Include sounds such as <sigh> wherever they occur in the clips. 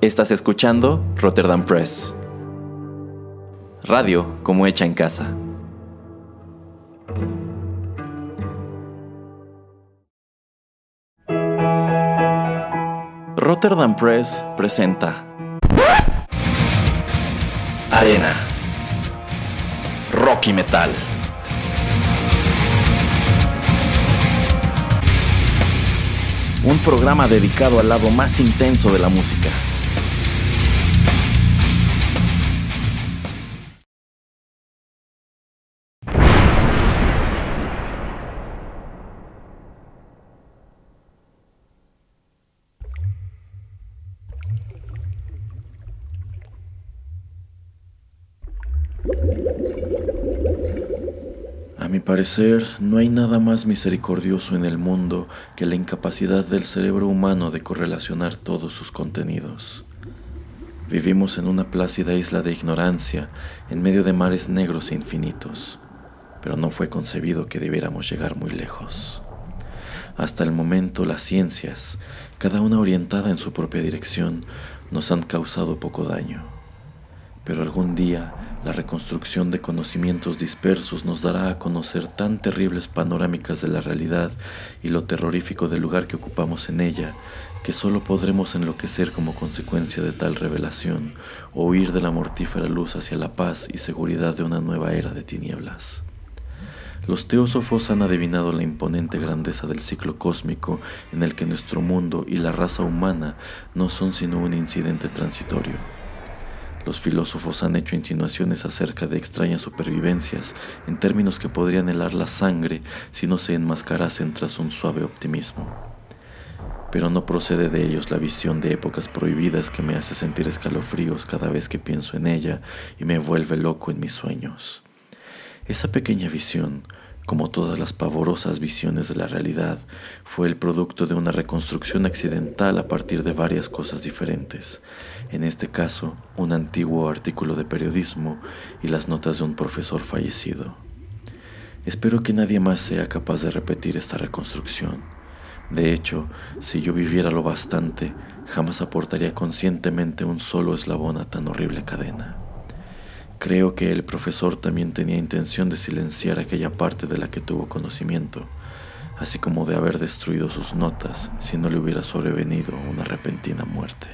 Estás escuchando Rotterdam Press. Radio como hecha en casa. Rotterdam Press presenta Arena Rocky Metal. Un programa dedicado al lado más intenso de la música. Parecer, no hay nada más misericordioso en el mundo que la incapacidad del cerebro humano de correlacionar todos sus contenidos. Vivimos en una plácida isla de ignorancia, en medio de mares negros e infinitos, pero no fue concebido que debiéramos llegar muy lejos. Hasta el momento las ciencias, cada una orientada en su propia dirección, nos han causado poco daño. Pero algún día la reconstrucción de conocimientos dispersos nos dará a conocer tan terribles panorámicas de la realidad y lo terrorífico del lugar que ocupamos en ella, que solo podremos enloquecer como consecuencia de tal revelación o huir de la mortífera luz hacia la paz y seguridad de una nueva era de tinieblas. Los teósofos han adivinado la imponente grandeza del ciclo cósmico en el que nuestro mundo y la raza humana no son sino un incidente transitorio. Los filósofos han hecho insinuaciones acerca de extrañas supervivencias en términos que podrían helar la sangre si no se enmascarasen tras un suave optimismo. Pero no procede de ellos la visión de épocas prohibidas que me hace sentir escalofríos cada vez que pienso en ella y me vuelve loco en mis sueños. Esa pequeña visión, como todas las pavorosas visiones de la realidad, fue el producto de una reconstrucción accidental a partir de varias cosas diferentes, en este caso un antiguo artículo de periodismo y las notas de un profesor fallecido. Espero que nadie más sea capaz de repetir esta reconstrucción. De hecho, si yo viviera lo bastante, jamás aportaría conscientemente un solo eslabón a tan horrible cadena. Creo que el profesor también tenía intención de silenciar aquella parte de la que tuvo conocimiento, así como de haber destruido sus notas si no le hubiera sobrevenido una repentina muerte.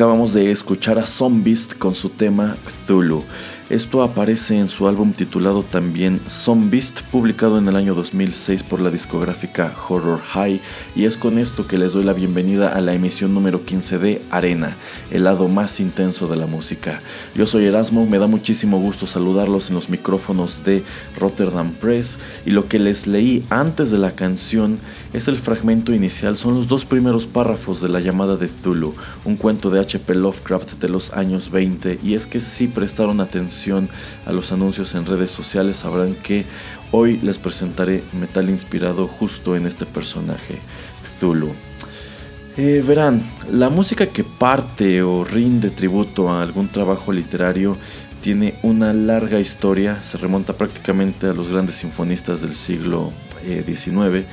Acabamos de escuchar a Zombies con su tema Cthulhu. Esto aparece en su álbum titulado también Zombies, publicado en el año 2006 por la discográfica Horror High, y es con esto que les doy la bienvenida a la emisión número 15 de Arena, el lado más intenso de la música. Yo soy Erasmo, me da muchísimo gusto saludarlos en los micrófonos de Rotterdam Press, y lo que les leí antes de la canción es el fragmento inicial, son los dos primeros párrafos de la llamada de Zulu, un cuento de H.P. Lovecraft de los años 20, y es que si prestaron atención a los anuncios en redes sociales sabrán que hoy les presentaré metal inspirado justo en este personaje, Cthulhu. Eh, verán, la música que parte o rinde tributo a algún trabajo literario tiene una larga historia, se remonta prácticamente a los grandes sinfonistas del siglo XIX eh,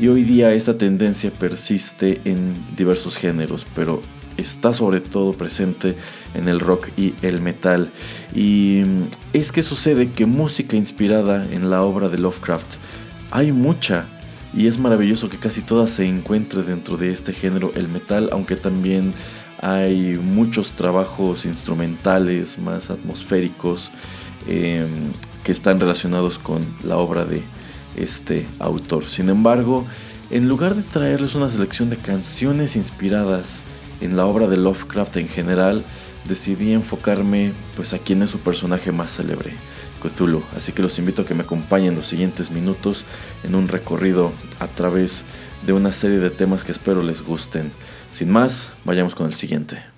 y hoy día esta tendencia persiste en diversos géneros, pero está sobre todo presente en el rock y el metal. Y mm, es que sucede que música inspirada en la obra de Lovecraft hay mucha. Y es maravilloso que casi toda se encuentre dentro de este género, el metal, aunque también hay muchos trabajos instrumentales más atmosféricos em, que están relacionados con la obra de este autor. Sin embargo, en lugar de traerles una selección de canciones inspiradas en la obra de Lovecraft en general, decidí enfocarme pues a quién es su personaje más célebre, Cthulhu. Así que los invito a que me acompañen los siguientes minutos en un recorrido a través de una serie de temas que espero les gusten. Sin más, vayamos con el siguiente.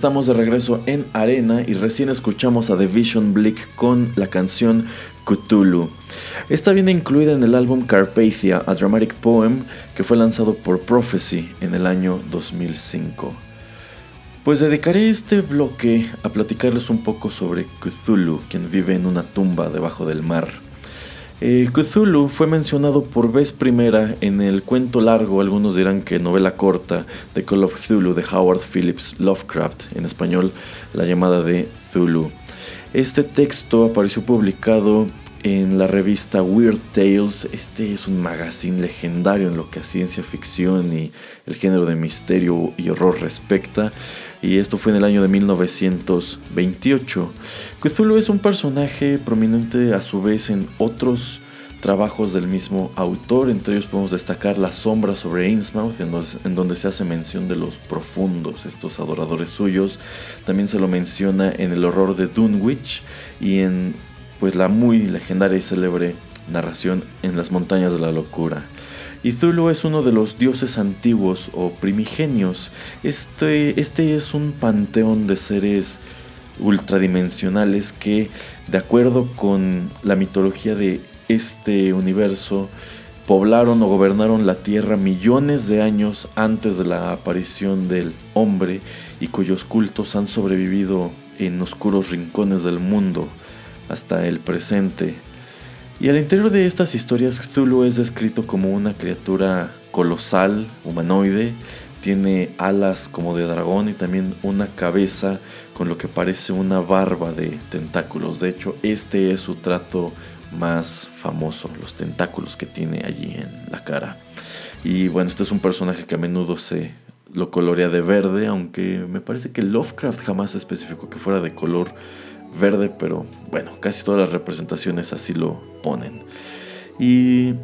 Estamos de regreso en Arena y recién escuchamos a The Vision Blick con la canción Cthulhu. Esta viene incluida en el álbum Carpathia, a Dramatic Poem, que fue lanzado por Prophecy en el año 2005. Pues dedicaré este bloque a platicarles un poco sobre Cthulhu, quien vive en una tumba debajo del mar. Eh, Cthulhu fue mencionado por vez primera en el cuento largo, algunos dirán que novela corta, de Call of Cthulhu de Howard Phillips Lovecraft, en español La llamada de Cthulhu. Este texto apareció publicado en la revista Weird Tales. Este es un magazine legendario en lo que a ciencia ficción y el género de misterio y horror respecta. Y esto fue en el año de 1928. Cthulhu es un personaje prominente a su vez en otros trabajos del mismo autor, entre ellos podemos destacar La sombra sobre Innsmouth, en donde, se hace mención de los profundos, estos adoradores suyos. También se lo menciona en El horror de Dunwich y en pues la muy legendaria y célebre narración en las montañas de la locura. Y es uno de los dioses antiguos o primigenios. Este, este es un panteón de seres ultradimensionales que, de acuerdo con la mitología de este universo, poblaron o gobernaron la Tierra millones de años antes de la aparición del hombre y cuyos cultos han sobrevivido en oscuros rincones del mundo hasta el presente. Y al interior de estas historias, Cthulhu es descrito como una criatura colosal, humanoide, tiene alas como de dragón y también una cabeza con lo que parece una barba de tentáculos. De hecho, este es su trato más famoso, los tentáculos que tiene allí en la cara. Y bueno, este es un personaje que a menudo se lo colorea de verde, aunque me parece que Lovecraft jamás especificó que fuera de color verde, pero bueno, casi todas las representaciones así lo ponen. Y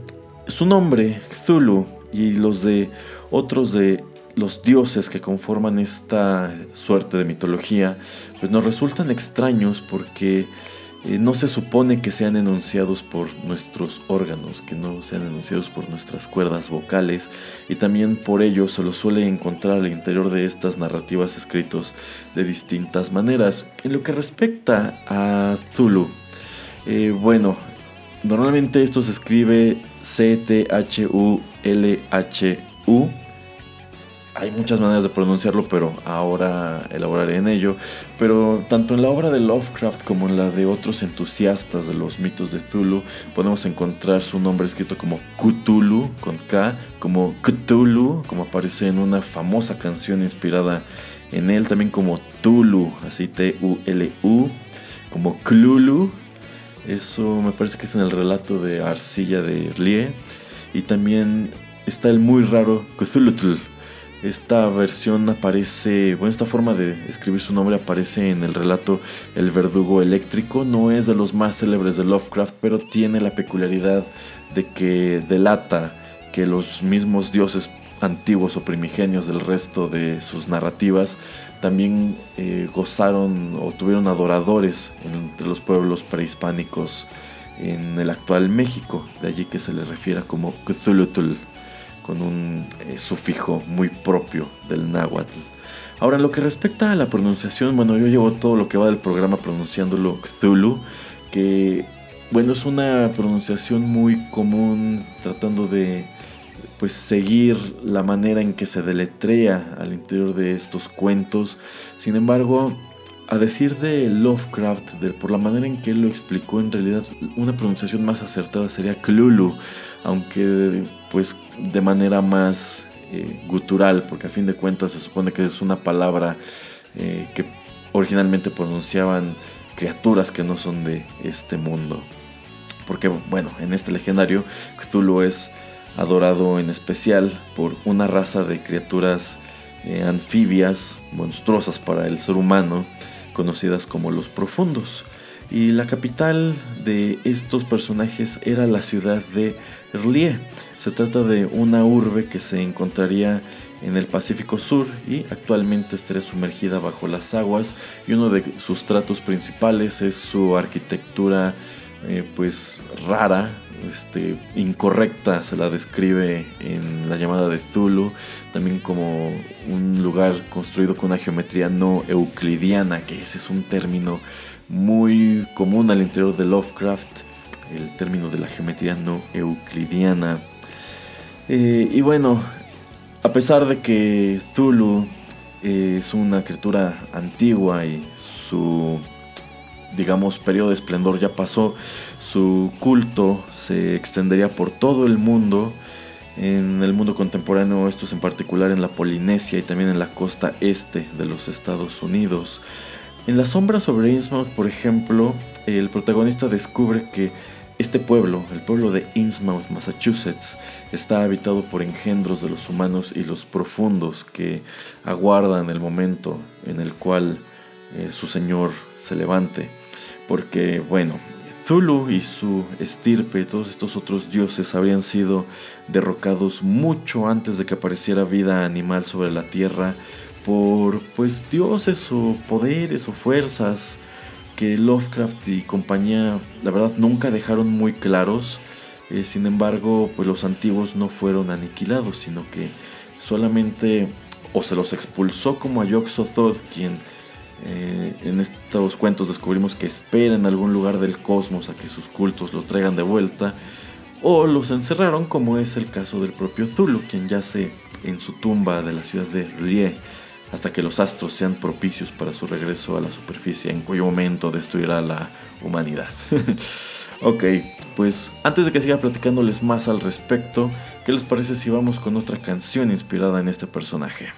su nombre, Cthulhu, y los de otros de los dioses que conforman esta suerte de mitología, pues nos resultan extraños porque eh, no se supone que sean enunciados por nuestros órganos, que no sean enunciados por nuestras cuerdas vocales, y también por ello se los suele encontrar al interior de estas narrativas escritos de distintas maneras. En lo que respecta a Zulu, eh, bueno, normalmente esto se escribe C-T-H-U-L-H-U. Hay muchas maneras de pronunciarlo, pero ahora elaboraré en ello. Pero tanto en la obra de Lovecraft como en la de otros entusiastas de los mitos de Zulu, podemos encontrar su nombre escrito como Cthulhu, con K, como Cthulhu, como aparece en una famosa canción inspirada en él, también como Tulu, así T-U-L-U, como Klulu, eso me parece que es en el relato de Arcilla de Lie, y también está el muy raro Cthulhu esta versión aparece, bueno, esta forma de escribir su nombre aparece en el relato El verdugo eléctrico. No es de los más célebres de Lovecraft, pero tiene la peculiaridad de que delata que los mismos dioses antiguos o primigenios del resto de sus narrativas también eh, gozaron o tuvieron adoradores entre los pueblos prehispánicos en el actual México, de allí que se le refiera como Cthulhu con un eh, sufijo muy propio del náhuatl. Ahora, en lo que respecta a la pronunciación, bueno, yo llevo todo lo que va del programa pronunciándolo Cthulhu, que, bueno, es una pronunciación muy común tratando de, pues, seguir la manera en que se deletrea al interior de estos cuentos. Sin embargo, a decir de Lovecraft, por la manera en que él lo explicó, en realidad una pronunciación más acertada sería Cthulhu, aunque pues de manera más eh, gutural, porque a fin de cuentas se supone que es una palabra eh, que originalmente pronunciaban criaturas que no son de este mundo. Porque bueno, en este legendario Cthulhu es adorado en especial por una raza de criaturas eh, anfibias monstruosas para el ser humano, conocidas como los profundos. Y la capital de estos personajes era la ciudad de Erlie. Se trata de una urbe que se encontraría en el Pacífico Sur y actualmente estaría sumergida bajo las aguas y uno de sus tratos principales es su arquitectura eh, pues rara, este, incorrecta se la describe en la llamada de Zulu, también como un lugar construido con una geometría no euclidiana, que ese es un término muy común al interior de Lovecraft, el término de la geometría no euclidiana. Eh, y bueno, a pesar de que Zulu es una criatura antigua y su digamos, periodo de esplendor ya pasó, su culto se extendería por todo el mundo. En el mundo contemporáneo, esto es en particular en la Polinesia y también en la costa este de los Estados Unidos. En la sombra sobre Innsmouth, por ejemplo, el protagonista descubre que este pueblo, el pueblo de Innsmouth, Massachusetts, está habitado por engendros de los humanos y los profundos que aguardan el momento en el cual eh, su señor se levante. Porque, bueno, Zulu y su estirpe, todos estos otros dioses habían sido derrocados mucho antes de que apareciera vida animal sobre la tierra por pues dioses o poderes o fuerzas que Lovecraft y compañía la verdad nunca dejaron muy claros. Eh, sin embargo, pues los antiguos no fueron aniquilados, sino que solamente o se los expulsó como a Yog-Sothoth, quien eh, en estos cuentos descubrimos que espera en algún lugar del cosmos a que sus cultos lo traigan de vuelta, o los encerraron como es el caso del propio Zulu, quien yace en su tumba de la ciudad de Rie, hasta que los astros sean propicios para su regreso a la superficie, en cuyo momento destruirá la humanidad. <laughs> ok, pues antes de que siga platicándoles más al respecto, ¿qué les parece si vamos con otra canción inspirada en este personaje?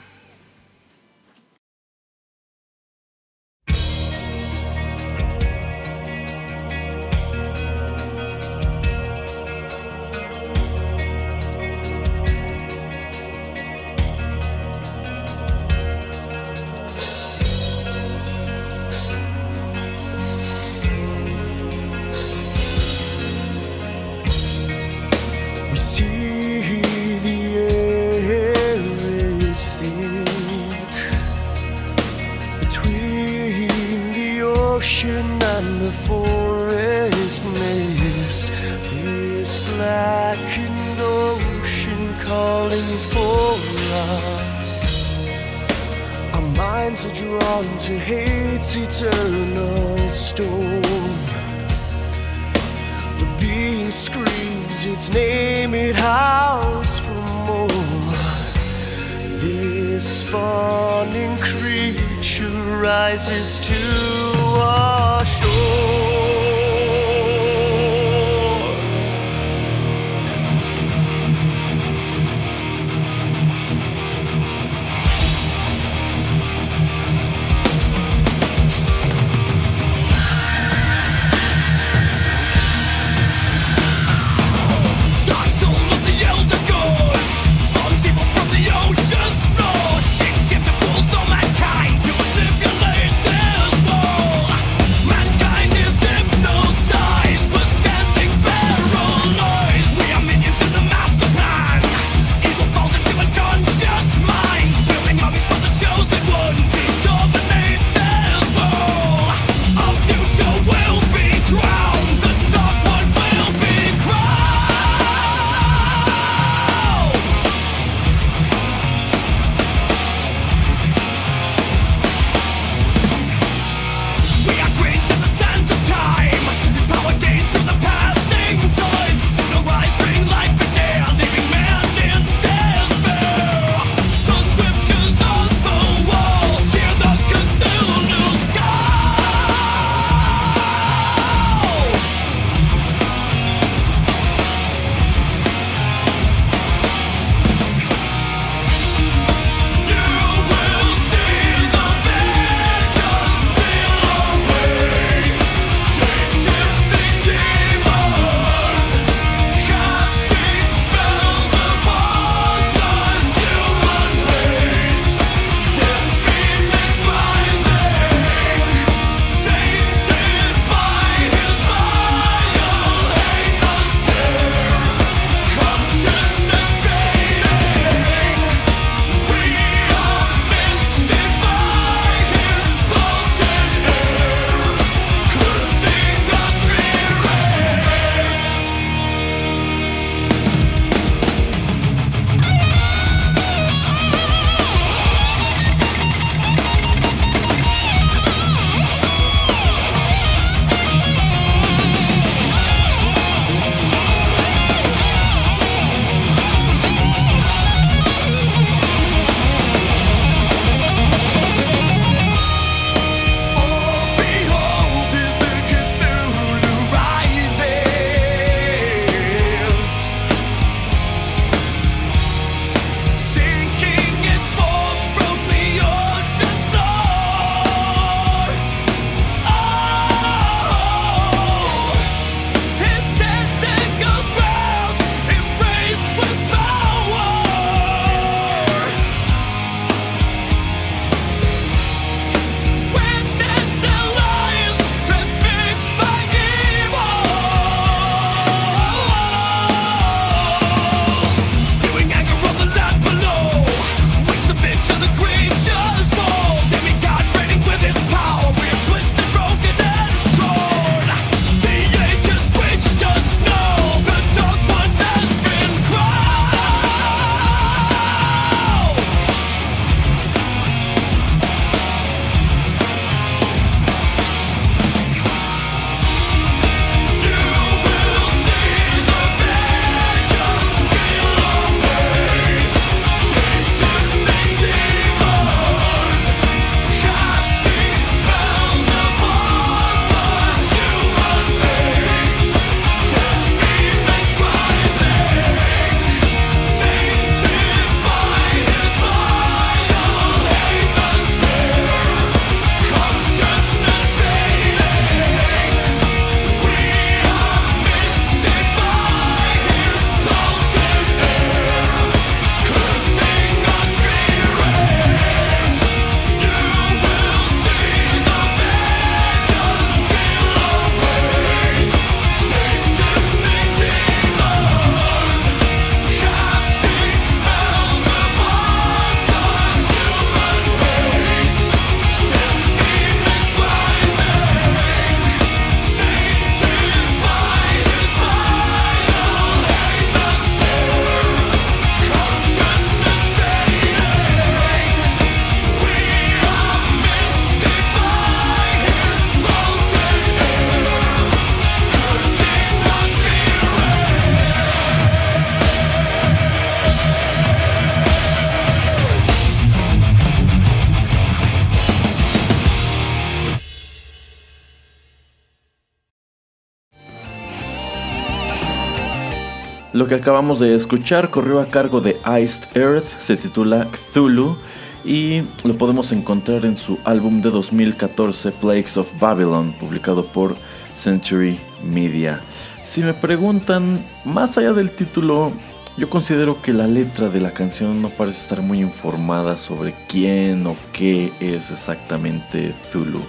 Que acabamos de escuchar corrió a cargo de Iced Earth, se titula Cthulhu y lo podemos encontrar en su álbum de 2014 Plagues of Babylon, publicado por Century Media. Si me preguntan, más allá del título, yo considero que la letra de la canción no parece estar muy informada sobre quién o qué es exactamente Zulu.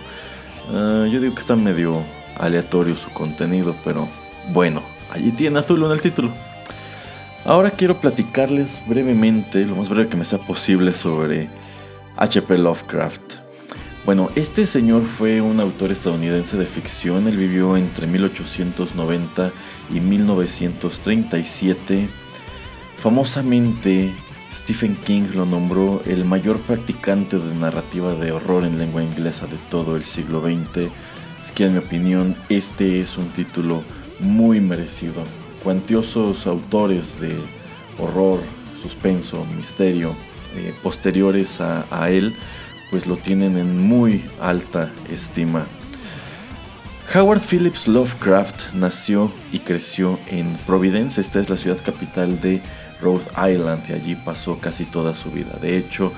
Ah, yo digo que está medio aleatorio su contenido, pero bueno, allí tiene a Zulu en el título. Ahora quiero platicarles brevemente, lo más breve que me sea posible, sobre H.P. Lovecraft. Bueno, este señor fue un autor estadounidense de ficción, él vivió entre 1890 y 1937 Famosamente, Stephen King lo nombró el mayor practicante de narrativa de horror en lengua inglesa de todo el siglo XX. Es que en mi opinión este es un título muy merecido. Cuantiosos autores de horror, suspenso, misterio, eh, posteriores a, a él, pues lo tienen en muy alta estima. Howard Phillips Lovecraft nació y creció en Providence, esta es la ciudad capital de Rhode Island y allí pasó casi toda su vida. De hecho,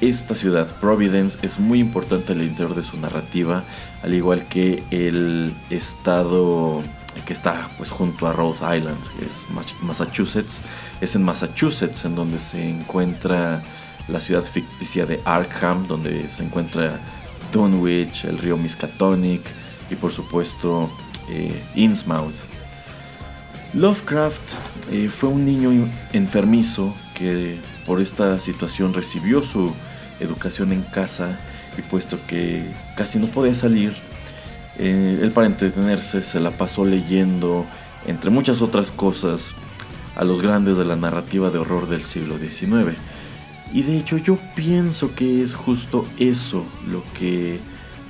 esta ciudad, Providence, es muy importante al interior de su narrativa, al igual que el estado que está pues junto a Rhode Island, que es Massachusetts. Es en Massachusetts en donde se encuentra la ciudad ficticia de Arkham, donde se encuentra Dunwich, el río Miskatonic y por supuesto eh, Innsmouth. Lovecraft eh, fue un niño enfermizo que por esta situación recibió su educación en casa y puesto que casi no podía salir, eh, él para entretenerse se la pasó leyendo, entre muchas otras cosas, a los grandes de la narrativa de horror del siglo XIX. Y de hecho yo pienso que es justo eso lo que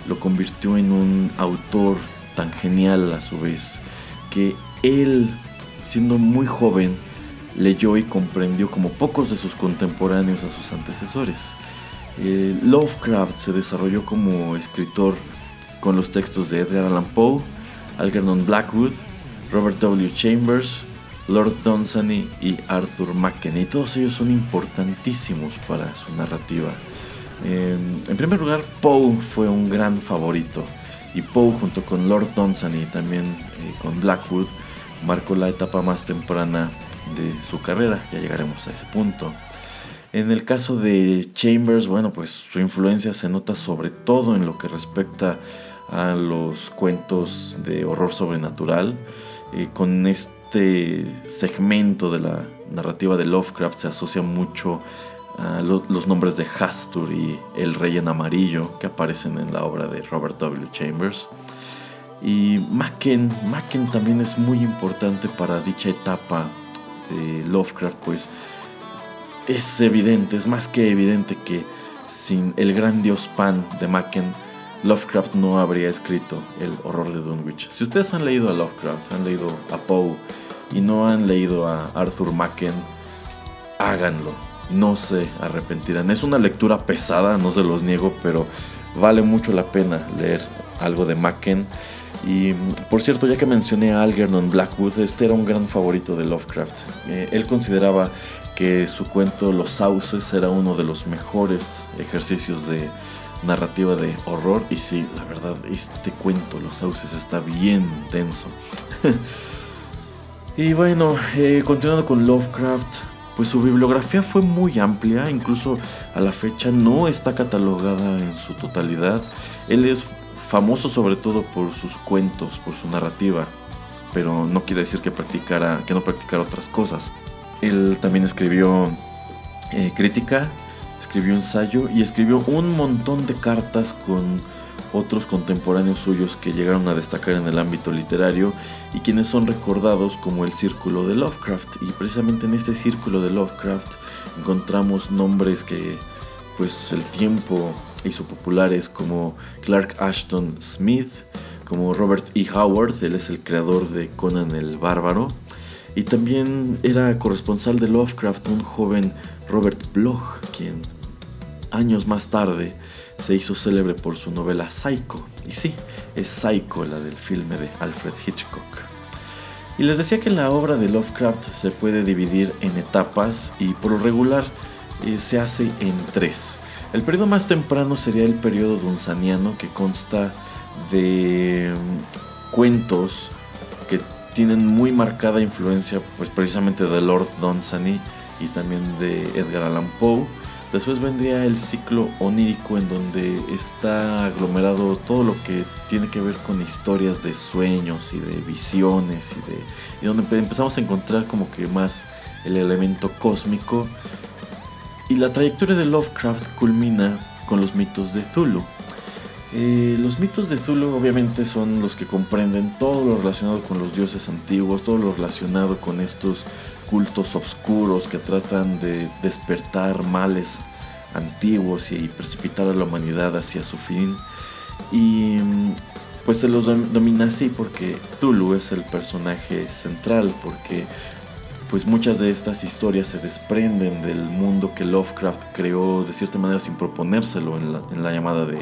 lo convirtió en un autor tan genial a su vez, que él siendo muy joven, leyó y comprendió como pocos de sus contemporáneos a sus antecesores. Eh, Lovecraft se desarrolló como escritor con los textos de Edgar Allan Poe, Algernon Blackwood, Robert W. Chambers, Lord Dunsany y Arthur y todos ellos son importantísimos para su narrativa. en primer lugar, Poe fue un gran favorito, y Poe junto con Lord Dunsany y también eh, con Blackwood marcó la etapa más temprana de su carrera, ya llegaremos a ese punto. En el caso de Chambers, bueno, pues su influencia se nota sobre todo en lo que respecta los cuentos de horror sobrenatural. Eh, con este segmento de la narrativa de Lovecraft se asocia mucho a los nombres de Hastur y el Rey en Amarillo que aparecen en la obra de Robert W. Chambers. Y Macken, Macken también es muy importante para dicha etapa de Lovecraft, pues es evidente, es más que evidente que sin el gran dios Pan de Macken, Lovecraft no habría escrito el horror de Dunwich. Si ustedes han leído a Lovecraft, han leído a Poe y no han leído a Arthur Macken, háganlo, no se arrepentirán. Es una lectura pesada, no se los niego, pero vale mucho la pena leer algo de Macken. Y por cierto, ya que mencioné a Algernon Blackwood, este era un gran favorito de Lovecraft. Eh, él consideraba que su cuento Los Sauces era uno de los mejores ejercicios de narrativa de horror. Y sí, la verdad, este cuento Los Sauces está bien denso. <laughs> y bueno, eh, continuando con Lovecraft, pues su bibliografía fue muy amplia, incluso a la fecha no está catalogada en su totalidad. Él es famoso sobre todo por sus cuentos, por su narrativa, pero no quiere decir que, practicara, que no practicara otras cosas. Él también escribió eh, crítica, escribió ensayo y escribió un montón de cartas con otros contemporáneos suyos que llegaron a destacar en el ámbito literario y quienes son recordados como el círculo de Lovecraft. Y precisamente en este círculo de Lovecraft encontramos nombres que pues el tiempo hizo populares como Clark Ashton Smith, como Robert E. Howard, él es el creador de Conan el Bárbaro, y también era corresponsal de Lovecraft un joven Robert Bloch, quien años más tarde se hizo célebre por su novela Psycho. Y sí, es Psycho la del filme de Alfred Hitchcock. Y les decía que la obra de Lovecraft se puede dividir en etapas y por lo regular eh, se hace en tres. El periodo más temprano sería el periodo dunsaniano que consta de mm, cuentos que tienen muy marcada influencia pues precisamente de Lord Dunsany y también de Edgar Allan Poe. Después vendría el ciclo onírico en donde está aglomerado todo lo que tiene que ver con historias de sueños y de visiones y de y donde empezamos a encontrar como que más el elemento cósmico y la trayectoria de Lovecraft culmina con los mitos de Zulu. Eh, los mitos de Zulu obviamente son los que comprenden todo lo relacionado con los dioses antiguos, todo lo relacionado con estos cultos oscuros que tratan de despertar males antiguos y precipitar a la humanidad hacia su fin. Y pues se los domina así porque Zulu es el personaje central, porque pues muchas de estas historias se desprenden del mundo que Lovecraft creó de cierta manera sin proponérselo en la, llamada de,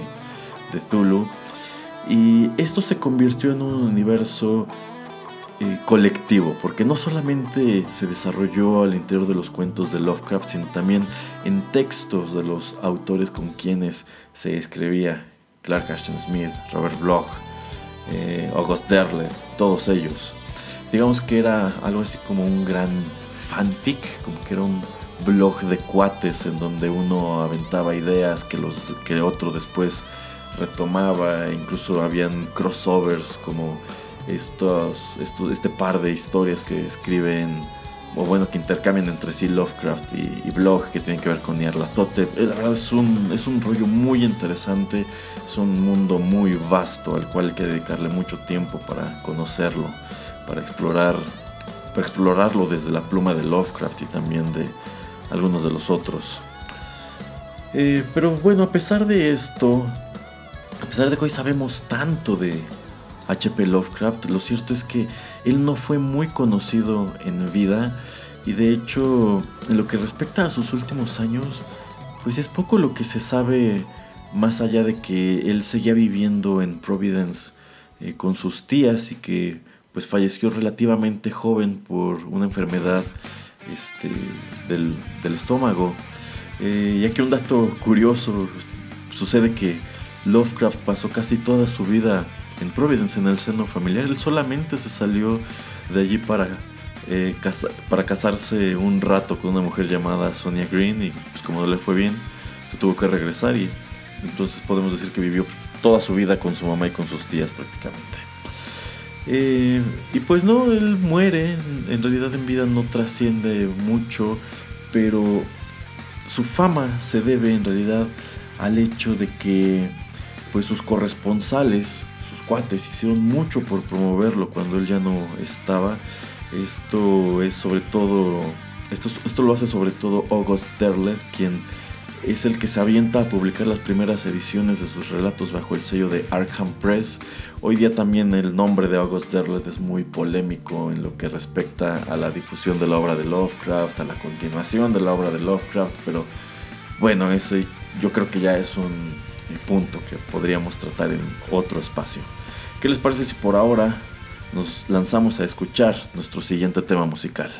de Zulu. Y esto se convirtió en un universo eh, colectivo, porque no solamente se desarrolló al interior de los cuentos de Lovecraft, sino también en textos de los autores con quienes se escribía, Clark Ashton Smith, Robert Bloch, eh, August Derleth, todos ellos. Digamos que era algo así como un gran fanfic, como que era un blog de cuates en donde uno aventaba ideas que, los, que otro después retomaba, incluso habían crossovers como estos, este par de historias que escriben, o bueno, que intercambian entre sí Lovecraft y, Blog, que tienen que ver con Nyarlathotep. Eh, la verdad es un, es un rollo muy interesante, es un mundo muy vasto al cual hay que dedicarle mucho tiempo para conocerlo, para explorar, para explorarlo desde la pluma de Lovecraft y también de algunos de los otros. Eh, pero bueno, a pesar de esto, a pesar de que hoy sabemos tanto de, H.P. Lovecraft, lo cierto es que él no fue muy conocido en vida y de hecho en lo que respecta a sus últimos años, pues es poco lo que se sabe más allá de que él seguía viviendo en Providence eh, con sus tías y que pues falleció relativamente joven por una enfermedad este, del, estómago. Eh, ya que un dato curioso sucede que Lovecraft pasó casi toda su vida en Providence, en el seno familiar. Él solamente se salió de allí para, eh, para casarse un rato con una mujer llamada Sonia Green y pues como no le fue bien, se tuvo que regresar y entonces podemos decir que vivió toda su vida con su mamá y con sus tías prácticamente. Eh, y pues no, él muere, en realidad en vida no trasciende mucho, pero su fama se debe en realidad al hecho de que pues sus corresponsales cuates hicieron mucho por promoverlo cuando él ya no estaba. Esto es sobre todo, esto, esto lo hace sobre todo August Derleth, quien es el que se avienta a publicar las primeras ediciones de sus relatos bajo el sello de Arkham Press. Hoy día también el nombre de August Derleth es muy polémico en lo que respecta a la difusión de la obra de Lovecraft, a la continuación de la obra de Lovecraft, pero bueno, eso yo creo que ya es un punto que podríamos tratar en otro espacio. ¿Qué les parece si por ahora nos lanzamos a escuchar nuestro siguiente tema musical?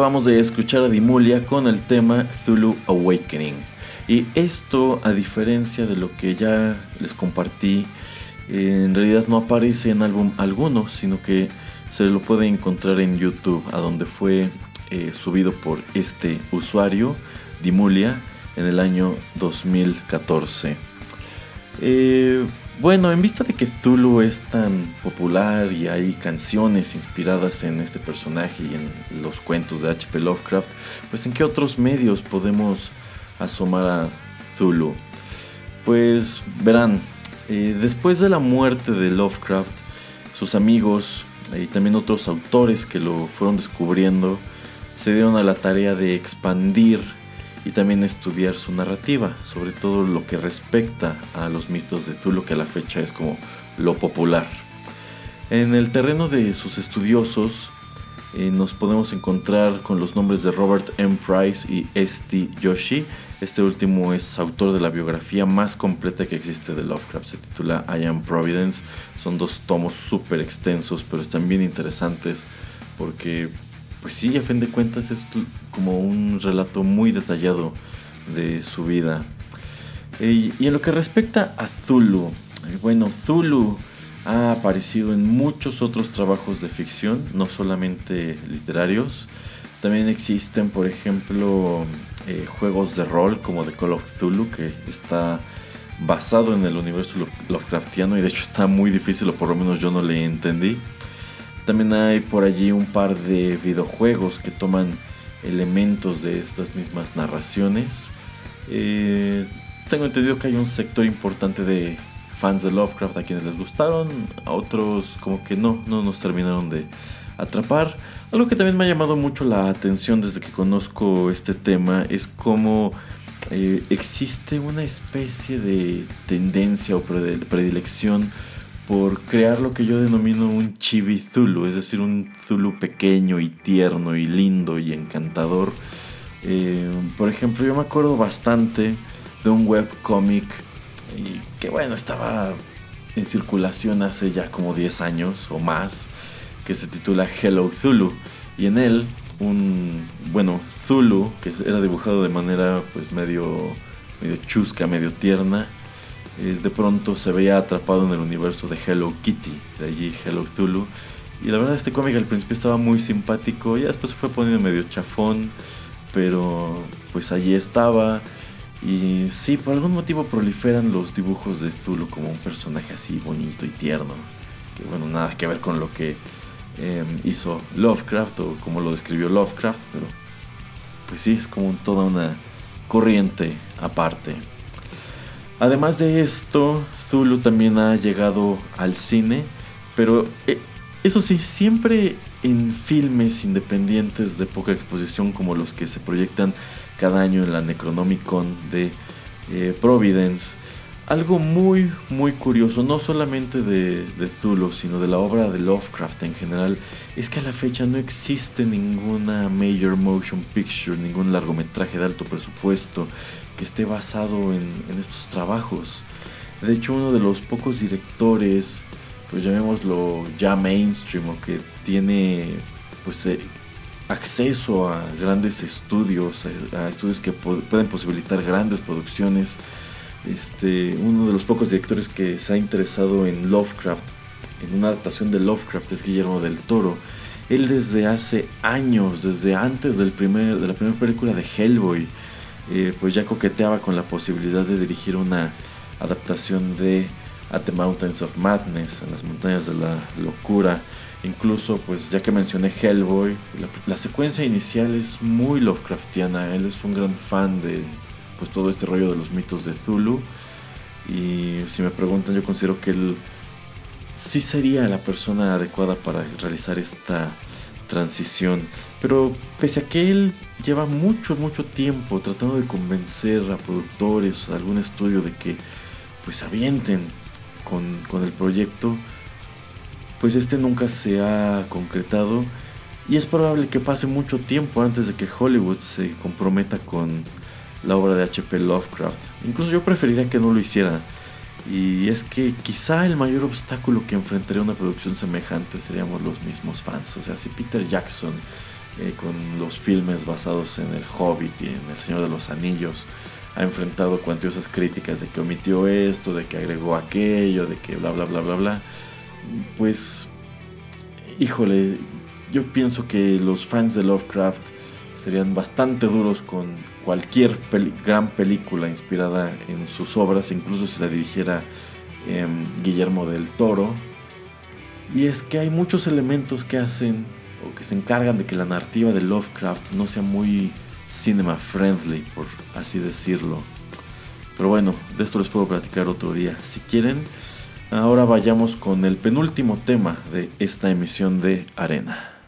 Acabamos de escuchar a Dimulia con el tema Zulu Awakening. Y esto, a diferencia de lo que ya les compartí, en realidad no aparece en álbum alguno, sino que se lo puede encontrar en YouTube, a donde fue eh, subido por este usuario, Dimulia, en el año 2014. Eh, bueno, en vista de que Zulu es tan popular y hay canciones inspiradas en este personaje y en los cuentos de H.P. Lovecraft, pues en qué otros medios podemos asomar a Zulu? Pues verán, eh, después de la muerte de Lovecraft, sus amigos y también otros autores que lo fueron descubriendo se dieron a la tarea de expandir y también estudiar su narrativa, sobre todo lo que respecta a los mitos de Zulu, que a la fecha es como lo popular. En el terreno de sus estudiosos eh, nos podemos encontrar con los nombres de Robert M. Price y S.T. Yoshi. Este último es autor de la biografía más completa que existe de Lovecraft. Se titula I Am Providence. Son dos tomos súper extensos, pero están bien interesantes porque pues sí, a fin de cuentas es como un relato muy detallado de su vida. Y, en lo que respecta a Zulu, eh, bueno, Zulu ha aparecido en muchos otros trabajos de ficción, no solamente literarios. También existen, por ejemplo, eh, juegos de rol como The Call of Zulu, que está basado en el universo Lovecraftiano y de hecho está muy difícil, o por lo menos yo no le entendí. También hay por allí un par de videojuegos que toman elementos de estas mismas narraciones. Eh, tengo entendido que hay un sector importante de fans de Lovecraft a quienes les gustaron, a otros como que no, no nos terminaron de atrapar. Algo que también me ha llamado mucho la atención desde que conozco este tema es cómo eh, existe una especie de tendencia o predilección por crear lo que yo denomino un chibi Zulu, es decir, un Zulu pequeño y tierno y lindo y encantador. Eh, por ejemplo, yo me acuerdo bastante de un webcomic que bueno, estaba en circulación hace ya como 10 años o más, que se titula Hello Zulu. Y en él, un, bueno, Zulu, que era dibujado de manera pues medio, medio chusca, medio tierna, eh, de pronto se veía atrapado en el universo de Hello Kitty, de allí Hello Zulu. Y la verdad este cómic al principio estaba muy simpático, ya después se fue poniendo medio chafón, pero pues allí estaba. Y sí, por algún motivo proliferan los dibujos de Zulu como un personaje así bonito y tierno. Que bueno, nada que ver con lo que em, hizo Lovecraft o como lo describió Lovecraft, pero pues sí, es como toda una corriente aparte. Además de esto, Zulu también ha llegado al cine, pero eh, eso sí, siempre en filmes independientes de poca exposición como los que se proyectan cada año en la Necronomicon de eh, Providence. Algo muy, muy curioso, no solamente de, de, Zulu, sino de la obra de Lovecraft en general, es que a la fecha no existe ninguna major motion picture, ningún largometraje de alto presupuesto que esté basado en, estos trabajos. De hecho, uno de los pocos directores, pues llamémoslo ya mainstream, o que tiene pues eh, acceso a grandes estudios, a, estudios que pueden posibilitar grandes producciones. Este, uno de los pocos directores que se ha interesado en Lovecraft, en una adaptación de Lovecraft, es Guillermo del Toro. Él desde hace años, desde antes del primer, de la primera película de Hellboy, eh, pues ya coqueteaba con la posibilidad de dirigir una adaptación de At the Mountains of Madness, en las montañas de la locura. Incluso, pues ya que mencioné Hellboy, la, secuencia inicial es muy Lovecraftiana. Él es un gran fan de pues todo este rollo de los mitos de Zulu. Y si me preguntan, yo considero que él sí sería la persona adecuada para realizar esta transición. Pero pese a que él lleva mucho, mucho tiempo tratando de convencer a productores, a algún estudio de que pues avienten con, con el proyecto, pues este nunca se ha concretado y es probable que pase mucho tiempo antes de que Hollywood se comprometa con la obra de HP Lovecraft. Incluso yo preferiría que no lo hiciera. Y es que quizá el mayor obstáculo que enfrentaría una producción semejante seríamos los mismos fans. O sea, si Peter Jackson eh, con los filmes basados en El Hobbit y en El Señor de los Anillos, ha enfrentado cuantiosas críticas de que omitió esto, de que agregó aquello, de que bla bla bla bla bla. Pues, híjole, yo pienso que los fans de Lovecraft serían bastante duros con cualquier gran película inspirada en sus obras, incluso si la dirigiera em, Guillermo del Toro. Y es que hay muchos elementos que hacen o que se encargan de que la narrativa de Lovecraft no sea muy cinema friendly, por así decirlo. Pero bueno, de esto les puedo platicar otro día. Si quieren, ahora vayamos con el penúltimo tema de esta emisión de Arena.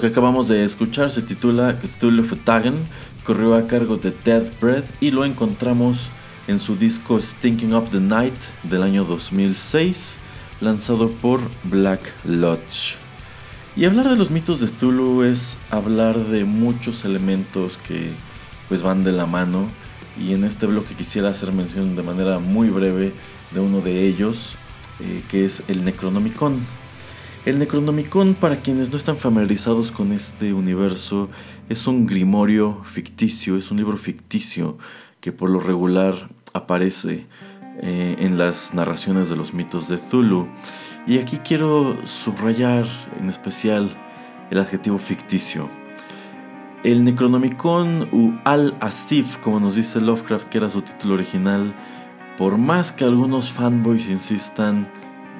Lo que acabamos de escuchar se titula Cthulhu Futagen, corrió a cargo de Dead Breath y lo encontramos en su disco Stinking Up the Night del año 2006, lanzado por Black Lodge. Y hablar de los mitos de Zulu es hablar de muchos elementos que pues van de la mano y en este bloque quisiera hacer mención de manera muy breve de uno de ellos, eh, que es el Necronomicon. El Necronomicon, para quienes no están familiarizados con este universo, es un grimorio ficticio, es un libro ficticio que por lo regular aparece eh, en las narraciones de los mitos de Zulu. Y aquí quiero subrayar en especial el adjetivo ficticio. El Necronomicon u Al-Asif, como nos dice Lovecraft, que era su título original, por más que algunos fanboys insistan,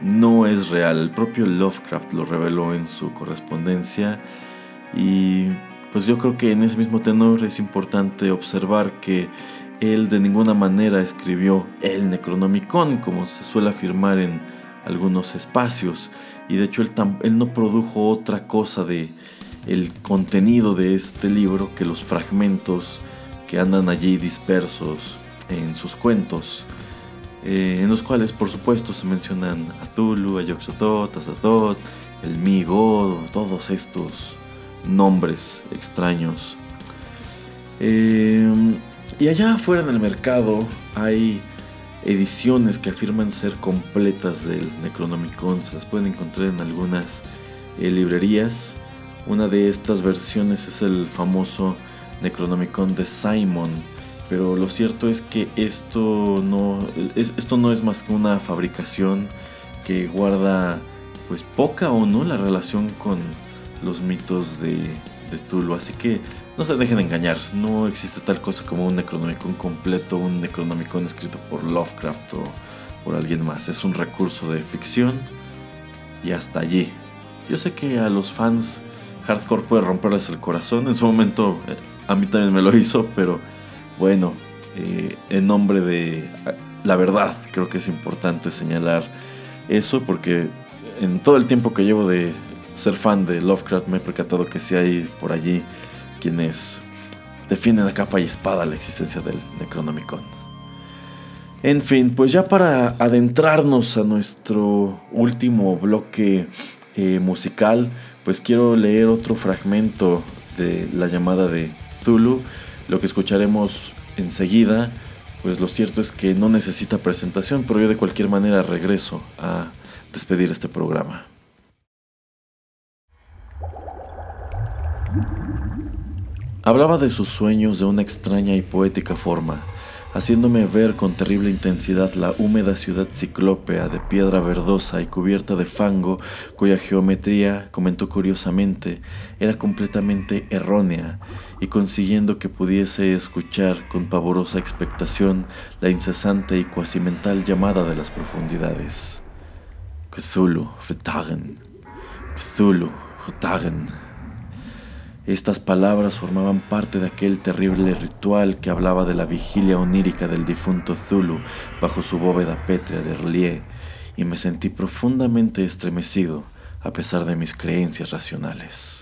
no es real. El propio Lovecraft lo reveló en su correspondencia y pues yo creo que en ese mismo tenor es importante observar que él de ninguna manera escribió el Necronomicon como se suele afirmar en algunos espacios y de hecho él, él no produjo otra cosa de el contenido de este libro que los fragmentos que andan allí dispersos en sus cuentos. Eh, en los cuales por supuesto se mencionan a Zulu, a Yoxotot, a el Migo, todos estos nombres extraños. Eh, y allá afuera en el mercado hay ediciones que afirman ser completas del Necronomicon, se las pueden encontrar en algunas eh, librerías. Una de estas versiones es el famoso Necronomicon de Simon, pero lo cierto es que esto no es, esto no es más que una fabricación que guarda pues poca o no la relación con los mitos de, de Zulu, así que no se dejen engañar, no existe tal cosa como un Necronomicon completo, un Necronomicon escrito por Lovecraft o por alguien más, es un recurso de ficción y hasta allí. Yo sé que a los fans hardcore puede romperles el corazón, en su momento eh, a mí también me lo hizo, pero bueno, eh, en nombre de la verdad, creo que es importante señalar eso porque en todo el tiempo que llevo de ser fan de Lovecraft me he percatado que si hay por allí quienes defienden a capa y espada la existencia del Necronomicon. En fin, pues ya para adentrarnos a nuestro último bloque eh, musical, pues quiero leer otro fragmento de la llamada de Zulu lo que escucharemos enseguida, pues lo cierto es que no necesita presentación, pero yo de cualquier manera regreso a despedir este programa. Hablaba de sus sueños de una extraña y poética forma, haciéndome ver con terrible intensidad la húmeda ciudad ciclópea de piedra verdosa y cubierta de fango, cuya geometría, comentó curiosamente, era completamente errónea, y consiguiendo que pudiese escuchar con pavorosa expectación la incesante y cuasi mental llamada de las profundidades. Cthulhu, Vetagen, Cthulhu, Vetagen. Estas palabras formaban parte de aquel terrible ritual que hablaba de la vigilia onírica del difunto Zulu bajo su bóveda pétrea de relieve, y me sentí profundamente estremecido a pesar de mis creencias racionales.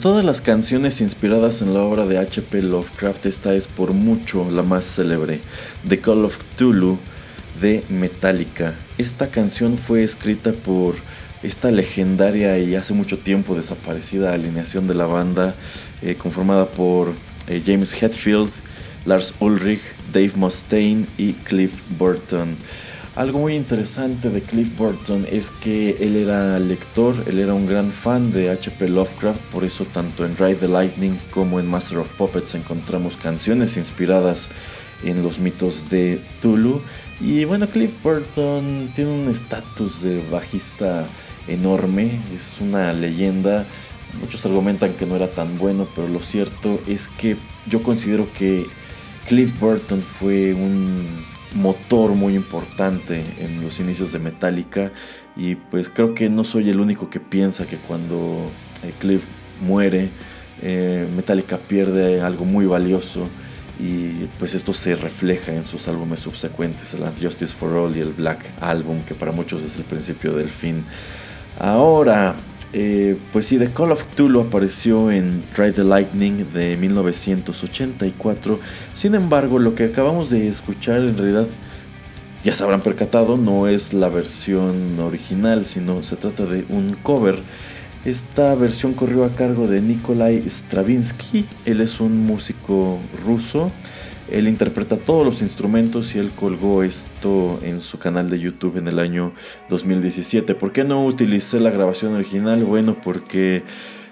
Todas las canciones inspiradas en la obra de H.P. Lovecraft, esta es por mucho la más célebre, The Call of Cthulhu de Metallica. Esta canción fue escrita por esta legendaria y hace mucho tiempo desaparecida alineación de la banda, eh, conformada por eh, James Hetfield, Lars Ulrich, Dave Mustaine y Cliff Burton. Algo muy interesante de Cliff Burton es que él era lector, él era un gran fan de H.P. Lovecraft, por eso tanto en Ride the Lightning como en Master of Puppets encontramos canciones inspiradas en los mitos de Zulu. Y bueno, Cliff Burton tiene un estatus de bajista enorme, es una leyenda. Muchos argumentan que no era tan bueno, pero lo cierto es que yo considero que Cliff Burton fue un motor muy importante en los inicios de Metallica y pues creo que no soy el único que piensa que cuando eh, Cliff muere eh, Metallica pierde algo muy valioso y pues esto se refleja en sus álbumes subsecuentes, el Justice for All y el Black Album, que para muchos es el principio del fin. Ahora, eh, pues sí, The Call of Cthulhu apareció en Ride the Lightning de 1984. Sin embargo, lo que acabamos de escuchar en realidad, ya se habrán percatado, no es la versión original, sino se trata de un cover. Esta versión corrió a cargo de Nikolai Stravinsky. Él es un músico ruso él interpreta todos los instrumentos y él colgó esto en su canal de YouTube en el año 2017. ¿Por qué no utilicé la grabación original? Bueno, porque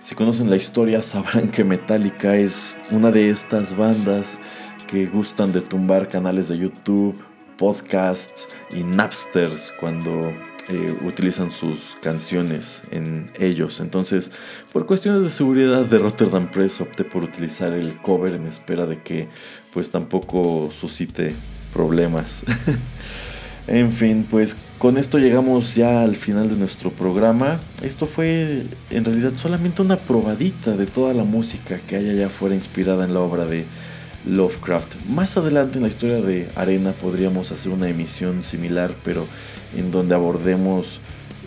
si conocen la historia sabrán que Metallica es una de estas bandas que gustan de tumbar canales de YouTube, podcasts y Napsters cuando eh, utilizan sus canciones en ellos. Entonces, por cuestiones de seguridad de Rotterdam Press opté por utilizar el cover en espera de que pues tampoco suscite problemas. <laughs> en fin, pues con esto llegamos ya al final de nuestro programa. Esto fue en realidad solamente una probadita de toda la música que haya allá fuera inspirada en la obra de Lovecraft. Más adelante en la historia de Arena podríamos hacer una emisión similar, pero en donde abordemos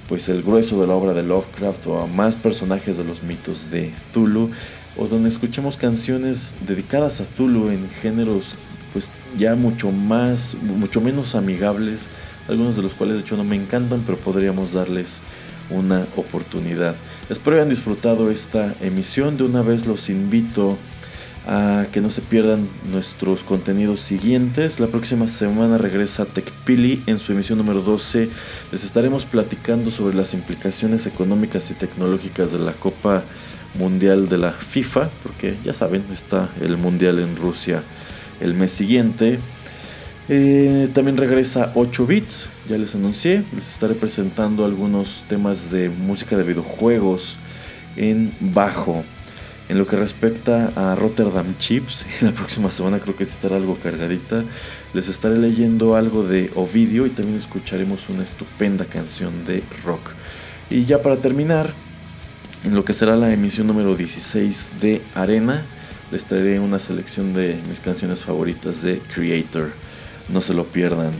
pues el grueso de la obra de Lovecraft o a más personajes de los mitos de Zulu o donde escuchemos canciones dedicadas a Zulu en géneros pues ya mucho más mucho menos amigables, algunos de los cuales de hecho no me encantan, pero podríamos darles una oportunidad. Espero hayan disfrutado esta emisión, de una vez los invito que no se pierdan nuestros contenidos siguientes. La próxima semana regresa TechPili en su emisión número 12. Les estaremos platicando sobre las implicaciones económicas y tecnológicas de la Copa Mundial de la FIFA, porque ya saben, está el Mundial en Rusia el mes siguiente. Eh, también regresa 8 bits, ya les anuncié. Les estaré presentando algunos temas de música de videojuegos en bajo. En lo que respecta a Rotterdam Chips, <laughs> la próxima semana creo que estará algo cargadita. Les estaré leyendo algo de Ovidio y también escucharemos una estupenda canción de rock. Y ya para terminar, en lo que será la emisión número 16 de Arena, les traeré una selección de mis canciones favoritas de Creator. No se lo pierdan.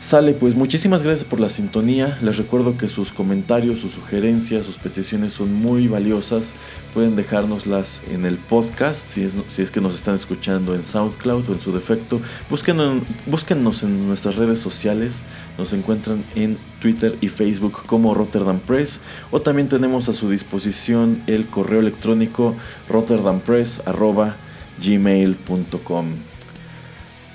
Sale, pues muchísimas gracias por la sintonía. Les recuerdo que sus comentarios, sus sugerencias, sus peticiones son muy valiosas. Pueden dejárnoslas en el podcast si es, si es que nos están escuchando en SoundCloud o en su defecto. Búsquenos, búsquennos en nuestras redes sociales. Nos encuentran en Twitter y Facebook como Rotterdam Press. O también tenemos a su disposición el correo electrónico rotterdampress.gmail.com.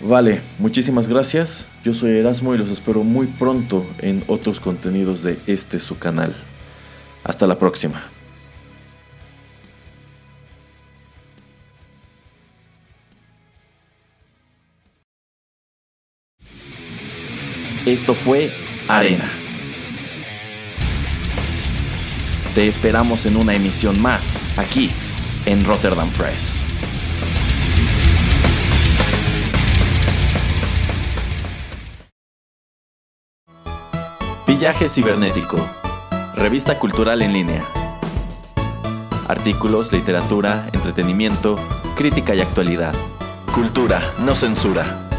Vale, muchísimas gracias. Yo soy Erasmo y los espero muy pronto en otros contenidos de este su canal. Hasta la próxima. Esto fue Arena. Te esperamos en una emisión más, aquí, en Rotterdam Press. Villaje Cibernético, revista cultural en línea. Artículos, literatura, entretenimiento, crítica y actualidad. Cultura, no censura.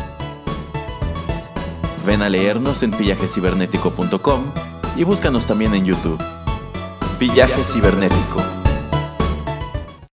Ven a leernos en pillajecibernético.com y búscanos también en YouTube. Villaje Cibernético.